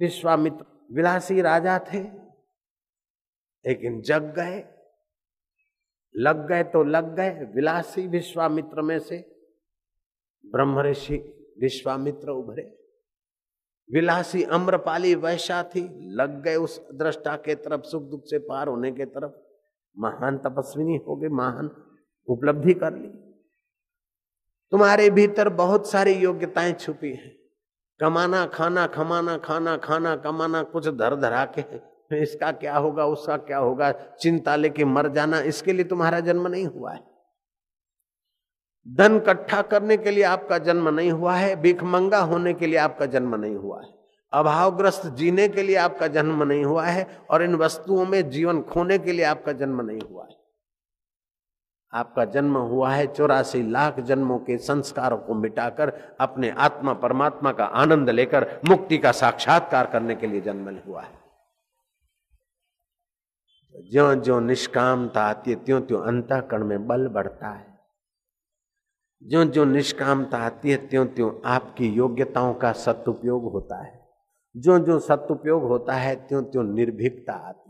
विश्वामित्र विलासी राजा थे। लेकिन जग गए, लग गए तो लग गए विलासी विश्वामित्र में से। ब्रह्म ऋषि विश्वामित्र उभरे। विलासी अम्रपाली वैशा थी लग गए उस दृष्टा के तरफ़, सुख दुख से पार होने के तरफ़। महान तपस्विनी हो गए महान उपलब्धि कर ली। तुम्हारे भीतर बहुत सारी योग्यताएँ छुपी हैं। कमाना, खाना, खमाना, खाना खाना, कमाना, कुछ धर धरा के। इसका क्या होगा, उसका क्या होगा? चिंता लेके मर जाना, इसके लिए तुम्हारा जन्म नहीं हुआ है। धन इकट्ठा करने के लिए आपका जन्म नहीं हुआ है भिखमंगा होने के लिए आपका जन्म नहीं हुआ है। अभावग्रस्त जीने के लिए आपका जन्म नहीं हुआ है, और इन वस्तुओं में जीवन खोने के लिए आपका जन्म नहीं हुआ है। आपका जन्म हुआ है चौरासी लाख जन्मों के संस्कारों को मिटाकर, अपने आत्मा परमात्मा का आनंद लेकर, मुक्ति का साक्षात्कार करने के लिए जन्म हुआ है। ज्यो ज्यो निष्कामता आती है त्यों त्यों अंत अंतःकरण में बल बढ़ता है। ज्यो ज्यो निष्कामता आती है त्यों त्यों आपकी योग्यताओं का सदुपयोग होता है। जो जो सदुपयोग होता है त्यों त्यों निर्भीकता आती है।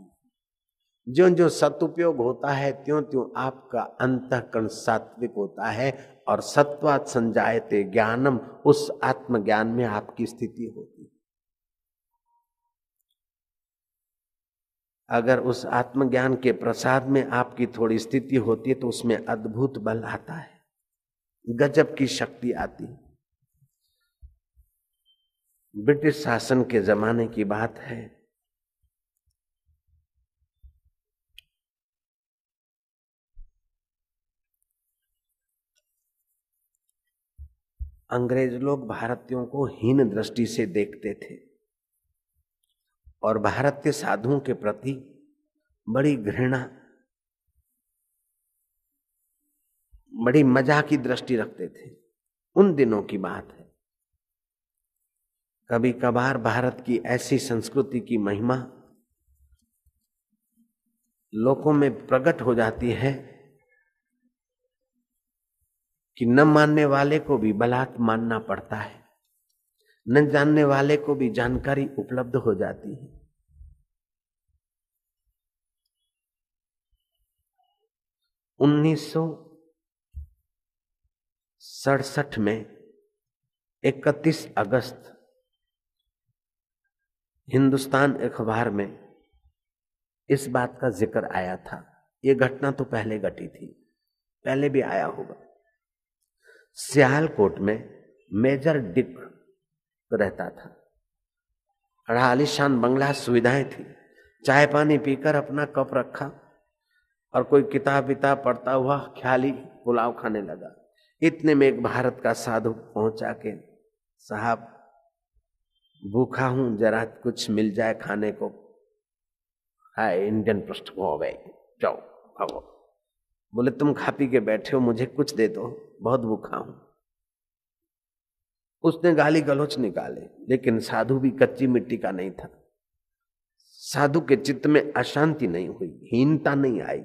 जो जो सदुपयोग होता है त्यों त्यों आपका अंतकरण सात्विक होता है और सत्वात संजायते ज्ञानम, उस आत्मज्ञान में आपकी स्थिति होती है। अगर उस आत्मज्ञान के प्रसाद में आपकी थोड़ी स्थिति होती है तो उसमें अद्भुत बल आता है। गजब की शक्ति आती ब्रिटिश शासन के जमाने की बात है। अंग्रेज़ लोग भारतीयों को हीन दृष्टि से देखते थे और भारतीय साधुओं के प्रति बड़ी घृणा, बड़ी मज़ा की दृष्टि रखते थे। उन दिनों की बात है। कभी कभार भारत की ऐसी संस्कृति की महिमा लोगों में प्रकट हो जाती है कि न मानने वाले को भी बलात् मानना पड़ता है, न जानने वाले को भी जानकारी उपलब्ध हो जाती है। उन्नीस सड़सठ में 31 अगस्त, हिंदुस्तान अखबार में इस बात का ज़िक्र आया था। यह घटना तो पहले घटी थी, पहले भी आया होगा। सियालकोट में मेजर डिक रहता था। बड़ा आलिशान बंगला सुविधाएँ थी। चाय पानी पीकर अपना कप रखा और कोई किताब विताब पढ़ता हुआ ख्याली पुलाव खाने लगा। इतने में एक भारत का साधु पहुँचा के साहब, भूखा हूँ, जरा कुछ मिल जाए खाने को। हाय, इंडियन पृष्ठ हो गए जाओ भागो बोले, तुम खा पी के बैठे हो, मुझे कुछ दे दो। बहुत भूखा हूँ। उसने गाली गलोच निकाले, लेकिन साधु भी कच्ची मिट्टी का नहीं था। साधु के चित्त में अशांति नहीं हुई, हीनता नहीं आई।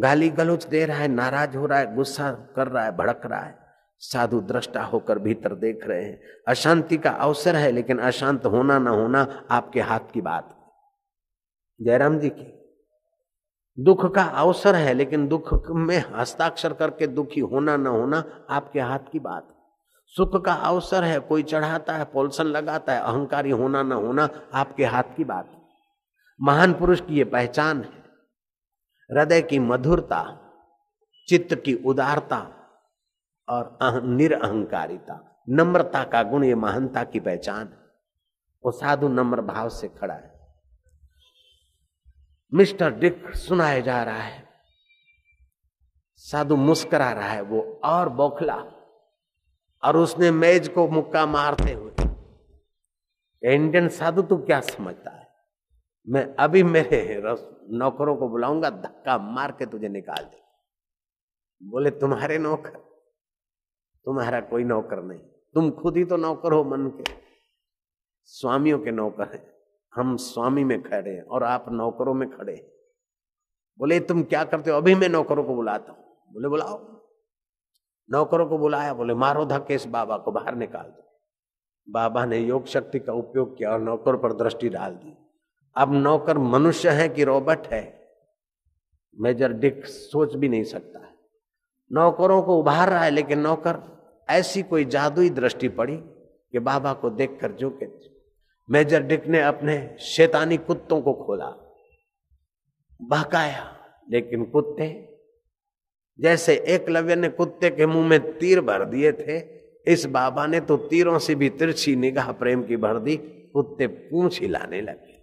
गाली गलोच दे रहा है, नाराज़ हो रहा है, गुस्सा कर रहा है, भड़क रहा है। साधु दृष्टा होकर भीतर देख रहे हैं। अशांति का अवसर है, लेकिन अशांत होना ना होना आपके हाथ की बात जयराम जी की दुख का अवसर है, लेकिन दुख में हस्ताक्षर करके दुखी होना ना होना आपके हाथ की बात सुख का अवसर है, कोई चढ़ाता है, पोलसन लगाता है, अहंकारी होना ना होना आपके हाथ की बात महान पुरुष की यह पहचान है। हृदय की मधुरता, चित्त की उदारता और निरअहकारिता, नम्रता का गुण, ये महानता की पहचान है। वो साधु नम्र भाव से खड़ा है। मिस्टर डिक सुनाया जा रहा है। साधु मुस्करा रहा है वो और बौखला। और उसने मेज को मुक्का मारते हुए। इंडियन साधु, तू क्या समझता है? मैं अभी मेरे नौकरों को बुलाऊँगा, धक्का मार के तुझे निकाल दे बोले, तुम्हारे नौकर? तुम्हारा कोई नौकर नहीं। तुम खुद ही तो नौकर हो मन के। स्वामियों के नौकर हैं। हम स्वामी में खड़े हैं और आप नौकरों में खड़े हैं। बोले, तुम क्या करते हो? अभी मैं नौकरों को बुलाता हूँ। बोले, बुलाओ। नौकरों को बुलाया, बोले, मारो धक्के इस बाबा को, बाहर निकाल दो। बाबा ने योग शक्ति का उपयोग किया और नौकर पर दृष्टि डाल दी। अब नौकर मनुष्य है कि रोबोट है? मेजर डिक सोच भी नहीं सकता है। नौकरों को उभार रहा है, लेकिन नौकर ऐसी कोई जादुई दृष्टि पड़ी कि बाबा को देखकर जो के मेजर डिक ने अपने शैतानी कुत्तों को खोला, बहकाया, लेकिन कुत्ते, जैसे एकलव्य ने कुत्ते के मुँह में तीर भर दिए थे, इस बाबा ने तो तीरों से भी तिरछी निगाह प्रेम की भर दी, कुत्ते पूछ हिलाने लगे।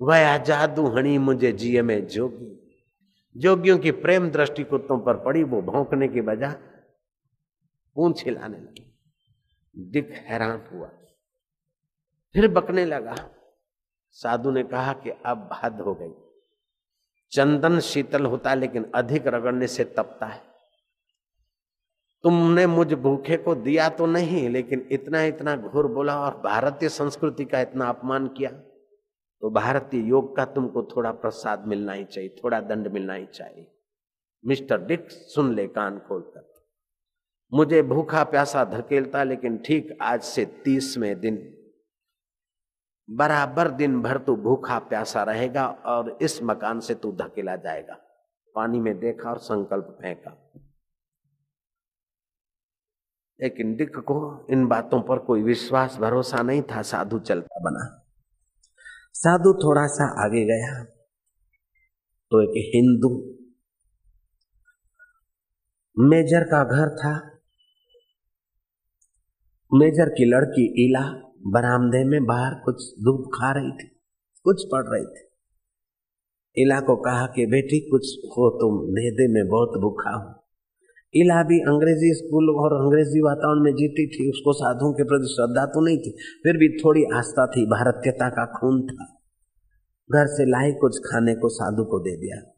वह जादू हणी मुझे जिये में जोगी। जोगियों की प्रेम दृष्टि कुत्तों पर पड़ी, वो भौंकने की बजाय पूछ हिलाने लगी। दिख हैरान हुआ। फिर बकने लगा। साधु ने कहा कि अब हद हो गई। चंदन शीतल होता है, लेकिन अधिक रगड़ने से तपता है। तुमने मुझ भूखे को दिया तो नहीं, लेकिन इतना इतना घोर बोला और भारतीय संस्कृति का इतना अपमान किया तो भारतीय योग का तुमको थोड़ा प्रसाद मिलना ही चाहिए, थोड़ा दंड मिलना ही चाहिए। मिस्टर डिक सुन ले कान खोलकर। मुझे भूखा प्यासा धकेलता, लेकिन ठीक आज से तीसवें दिन बराबर दिन भर तू भूखा प्यासा रहेगा और इस मकान से तू धकेला जाएगा। पानी में देखा और संकल्प फेंका। लेकिन डिक को इन बातों पर कोई विश्वास, भरोसा नहीं था। साधु चलता बना। साधु थोड़ा सा आगे गया। तो एक हिंदू मेजर का घर था। मेजर की लड़की इला बरामदे में बाहर कुछ दूध खा रही थी, कुछ पढ़ रही थी। इला को कहा कि, बेटी, कुछ हो तुम दे दे, मैं बहुत भूखा हूँ। इला भी अंग्रेज़ी स्कूल और अंग्रेज़ी वातावरण में जीती थी, उसको साधुओं के प्रति श्रद्धा तो नहीं थी, फिर भी थोड़ी आस्था थी, भारतीयता का खून था। घर से लाई कुछ खाने को साधु को दे दिया।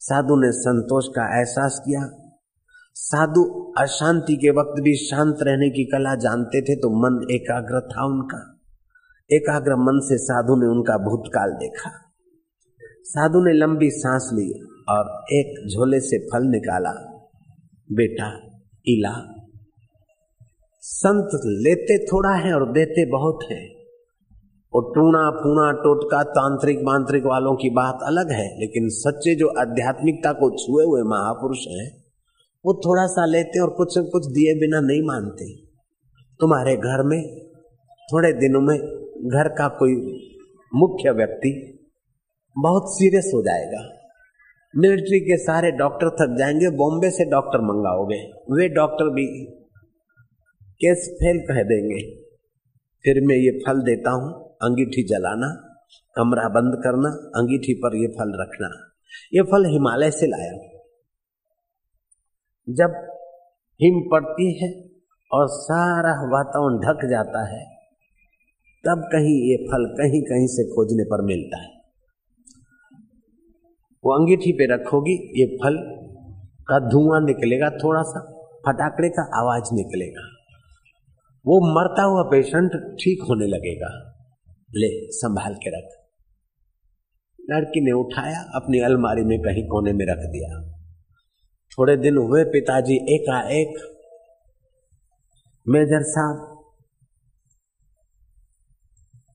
साधु ने संतोष का एहसास किया साधु अशांति के वक्त भी शांत रहने की कला जानते थे तो मन एकाग्र था उनका। एकाग्र मन से साधु ने उनका भूतकाल देखा। साधु ने लंबी सांस ली और एक झोले से फल निकाला। बेटा, इला। संत लेते थोड़ा है और देते बहुत है। और टूणा पूणा टोटका, तांत्रिक, मांत्रिक वालों की बात अलग है, लेकिन सच्चे जो आध्यात्मिकता को छुए हुए महापुरुष हैं वो थोड़ा सा लेते और कुछ कुछ दिए बिना नहीं मानते। तुम्हारे घर में, थोड़े दिनों में घर का कोई मुख्य व्यक्ति बहुत सीरियस हो जाएगा। मिलिट्री के सारे डॉक्टर थक जाएँगे बॉम्बे से डॉक्टर मंगाओगे। वे डॉक्टर भी केस फेल कह देंगे। फिर मैं ये फल देता हूँ, अंगीठी जलाना, कमरा बंद करना, अंगीठी पर ये फल रखना। ये फल हिमालय से लाया। जब हिम पड़ती है और सारा वातावरण ढक जाता है, तब कहीं ये फल कहीं कहीं से खोजने पर मिलता है। वो अंगीठी पे रखोगी, ये फल का धुआँ निकलेगा थोड़ा सा फटाकड़े का आवाज़ निकलेगा। वो मरता हुआ पेशेंट ठीक होने लगेगा। ले, संभाल के रख। लड़की ने उठाया, अपनी अलमारी में कहीं कोने में रख दिया। थोड़े दिन हुए पिताजी एकाएक मेजर साहब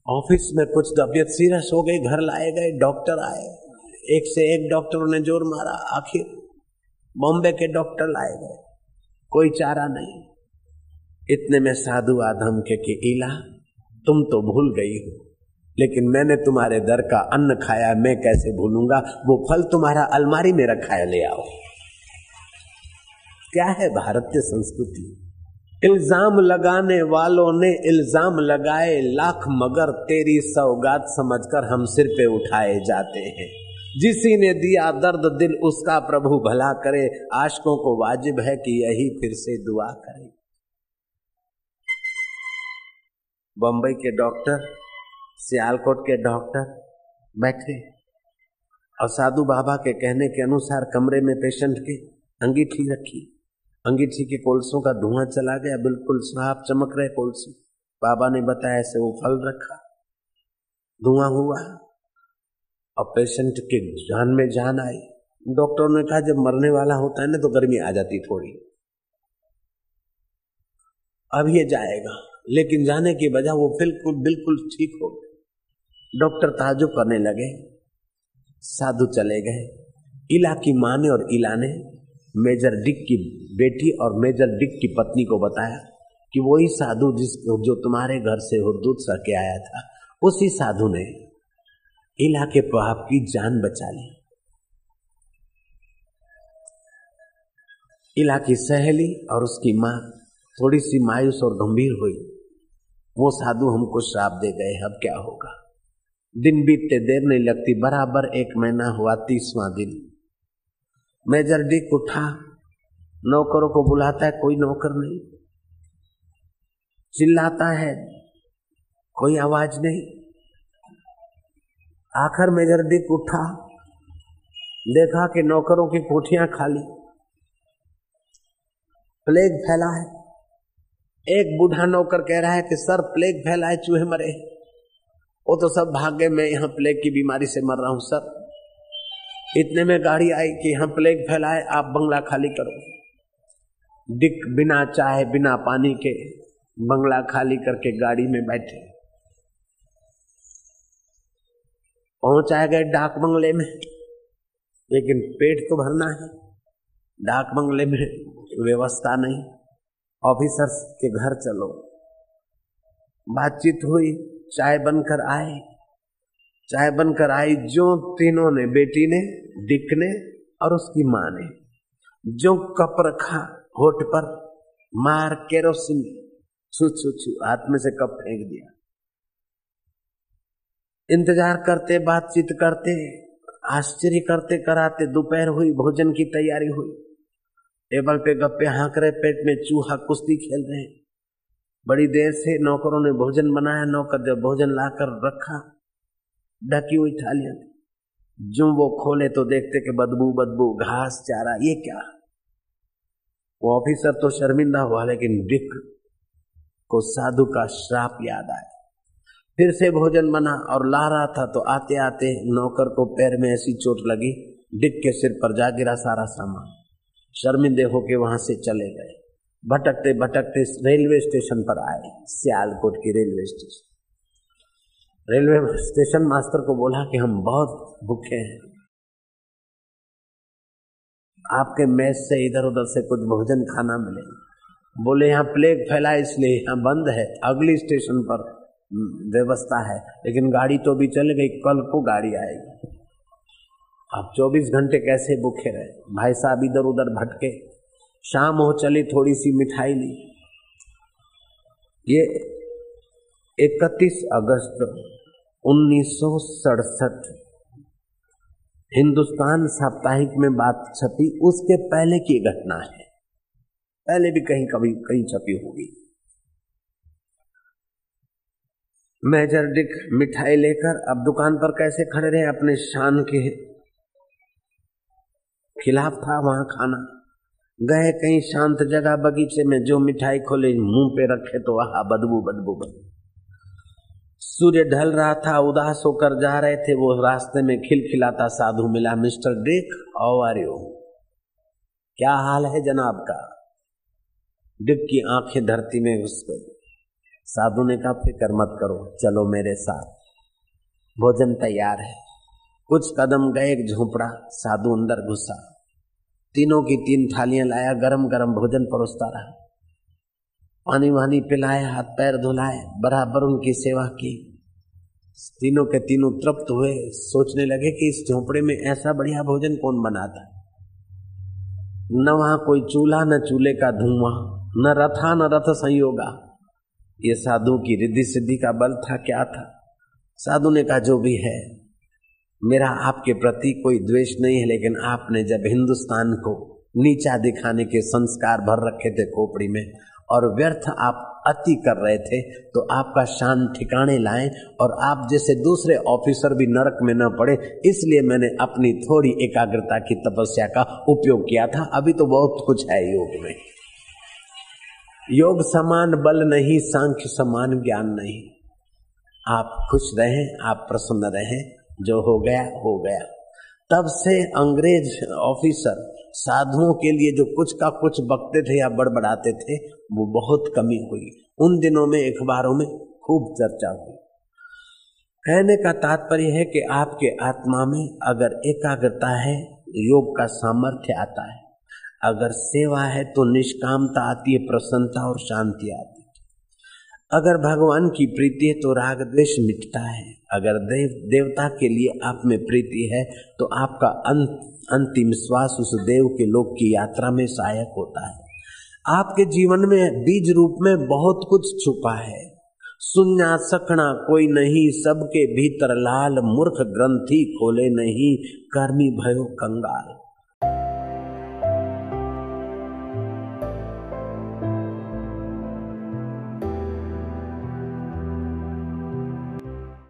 ऑफ़िस में कुछ तबियत सीरियस हो गई, घर लाए गए, डॉक्टर आए। एक से एक डॉक्टरों ने ज़ोर मारा, आखिर बॉम्बे के डॉक्टर लाए गए। कोई चारा नहीं। इतने में साधु आधम के कि इला, तुम तो भूल गई हो। लेकिन मैंने तुम्हारे दर का अन्न खाया, मैं कैसे भूलूँगा? वो फल तुम्हारा अलमारी में रखा है ले आओ। क्या है भारतीय संस्कृति? इल्ज़ाम लगाने वालों ने इल्ज़ाम लगाए लाख मगर तेरी सौगात समझकर हम सिर पे उठाए जाते हैं। जिसी ने दिया दर्द दिल, उसका प्रभु भला करे। आशकों को वाजिब है कि यही फिर से दुआ करे। बम्बई के डॉक्टर, सियालकोट के डॉक्टर बैठे और साधु बाबा के कहने के अनुसार कमरे में पेशेंट के अंगीठी रखी। अंगीठी के कोलसों का धुआँ चला गया, बिल्कुल साफ़ चमक रहे कोलसे। बाबा ने बताया, ऐसे वो फल रखा। धुआँ हुआ। और पेशेंट के जान में जान आई। डॉक्टर ने कहा, जब मरने वाला होता है ना तो गर्मी आ जाती थोड़ी। अब ये जाएगा। लेकिन जाने की वजह वो बिल्कुल बिल्कुल ठीक हो गए। डॉक्टर ताजुब करने लगे। साधु चले गए। इला की माँ ने और इला ने मेजर डिक की बेटी और मेजर डिक की पत्नी को बताया कि वही साधु जिस जो तुम्हारे घर से हुरदूत सह के आया था, उसी साधु ने इला के पाप की जान बचा ली। इला की सहेली और उसकी माँ थोड़ी सी मायूस और गंभीर हुई। वो साधु हमको श्राप दे गए, अब क्या होगा? दिन बीतते देर नहीं लगती, बराबर एक महीना हुआ, तीसवा दिन। मेजर डिक उठा, नौकरों को बुलाता है, कोई नौकर नहीं। चिल्लाता है, कोई आवाज़ नहीं। आखिर मेजर डिक उठा, देखा कि नौकरों की कोठियाँ खाली। प्लेग फैला है। एक बूढ़ा नौकर कह रहा है कि, सर, प्लेग फैला है चूहे मरे वो तो सब भाग्य मैं यहाँ प्लेग की बीमारी से मर रहा हूँ, सर। इतने में गाड़ी आई कि यहाँ प्लेग फैला है आप बंगला खाली करो। डिक बिना चाय बिना पानी के बंगला खाली करके गाड़ी में बैठे। पहुँचाए गए डाक बंगले में। लेकिन पेट तो भरना है। डाक बंगले में व्यवस्था नहीं। ऑफिसर्स के घर चलो। बातचीत हुई, चाय बनकर आए। चाय बनकर आई जो तीनों ने, बेटी ने डिक ने और उसकी माँ ने। जो कप रखा होठ पर, मार केरोसिन छू छू छू, हाथ में से कप फेंक दिया। इंतज़ार करते, बातचीत करते, आश्चर्य करते, कराते, दोपहर हुई, भोजन की तैयारी हुई। टेबल पे गप्पे हाँक रहे, पेट में चूहा, कुश्ती खेल रहे। बड़ी देर से नौकरों ने भोजन बनाया, नौकर जब भोजन लाकर रखा ढकी हुई थालियाँ थी जो वो खोले तो देखते कि बदबू बदबू, घास, चारा, ये क्या? वो ऑफिसर तो शर्मिंदा हुआ, लेकिन डिक को साधु का श्राप याद आया। फिर से भोजन बना और ला रहा था तो आते आते नौकर को पैर में ऐसी चोट लगी डिक के सिर पर जा गिरा सारा सामान। शर्मिंदे होके वहाँ से चले गए। भटकते भटकते रेलवे स्टेशन पर आए, सियालकोट की railway station. Railway station master को बोला कि हम बहुत भूखे हैं। आपके मैच से इधर उधर से कुछ भोजन खाना मिले। बोले, यहाँ प्लेग फैला इसलिए, यहाँ बंद है। अगली स्टेशन पर व्यवस्था है। लेकिन गाड़ी तो भी चल गई, कल को गाड़ी आएगी। आप 24 घंटे कैसे भूखे रहे? भाई साहब इधर उधर भटके। शाम हो चली, थोड़ी सी मिठाई ली। ये 31 अगस्त उन्नीस सौ सड़सठ। हिंदुस्तान साप्ताहिक में बात छपी, उसके पहले की घटना है। पहले भी कहीं कभी, कहीं छपी होगी। मेजर डिक मिठाई लेकर अब दुकान पर कैसे खड़े रहे अपने शान के खिलाफ था वहाँ खाना। गए कहीं शांत जगह बगीचे में, जो मिठाई खोले मुँह पे रखे तो वहा बदबू बदबू बदबू। सूर्य ढल रहा था, उदास होकर जा रहे थे, वो रास्ते में खिलखिलाता साधु मिला, मिस्टर डिक आर यू? क्या हाल है जनाब का? डिक की आँखें धरती में घुस गई। साधु ने कहा, फ़िक्र मत करो, चलो मेरे साथ। भोजन तैयार है। कुछ कदम गए, एक झोपड़ा, साधु अंदर घुसा। तीनों की तीन थालियाँ लाया गरम गरम भोजन परोसता रहा। पानी वानी पिलाए, हाथ पैर धुलाए, बराबर उनकी सेवा की। तीनों के तीनों तृप्त हुए, सोचने लगे कि इस झोपड़े में ऐसा बढ़िया भोजन कौन बनाता? न वहाँ कोई चूल्हा, न चूल्हे का धुआँ, न रथा, न रथ संयोगा। ये साधु की रिद्धि सिद्धि का बल था, क्या था? साधु ने कहा, जो भी है, मेरा आपके प्रति कोई द्वेष नहीं है, लेकिन आपने जब हिंदुस्तान को नीचा दिखाने के संस्कार भर रखे थे खोपड़ी में और व्यर्थ आप अति कर रहे थे तो आपका शान ठिकाने लाए और आप जैसे दूसरे ऑफिसर भी नरक में न पड़े, इसलिए मैंने अपनी थोड़ी एकाग्रता की तपस्या का उपयोग किया था। अभी तो बहुत कुछ है योग में। योग समान बल नहीं, सांख्य समान ज्ञान नहीं। आप खुश रहें, आप प्रसन्न रहें, जो हो गया हो गया। तब से अंग्रेज़ ऑफिसर साधुओं के लिए जो कुछ का कुछ बकते थे या बड़बड़ाते थे, वो बहुत कमी हुई। उन दिनों में अखबारों में खूब चर्चा हुई। कहने का तात्पर्य है कि आपके आत्मा में अगर एकाग्रता है योग का सामर्थ्य आता है। अगर सेवा है तो निष्कामता आती है, प्रसन्नता और शांति आती है। अगर भगवान की प्रीति है तो राग द्वेष मिटता है। अगर देव, देवता के लिए आप में प्रीति है तो आपका अंत, अंतिम श्वास उस देव के लोक की यात्रा में सहायक होता है। आपके जीवन में बीज रूप में बहुत कुछ छुपा है। सुन्या सखना कोई नहीं, सबके भीतर लाल मूर्ख ग्रंथि खोले नहीं, कर्मी भयो कंगाल।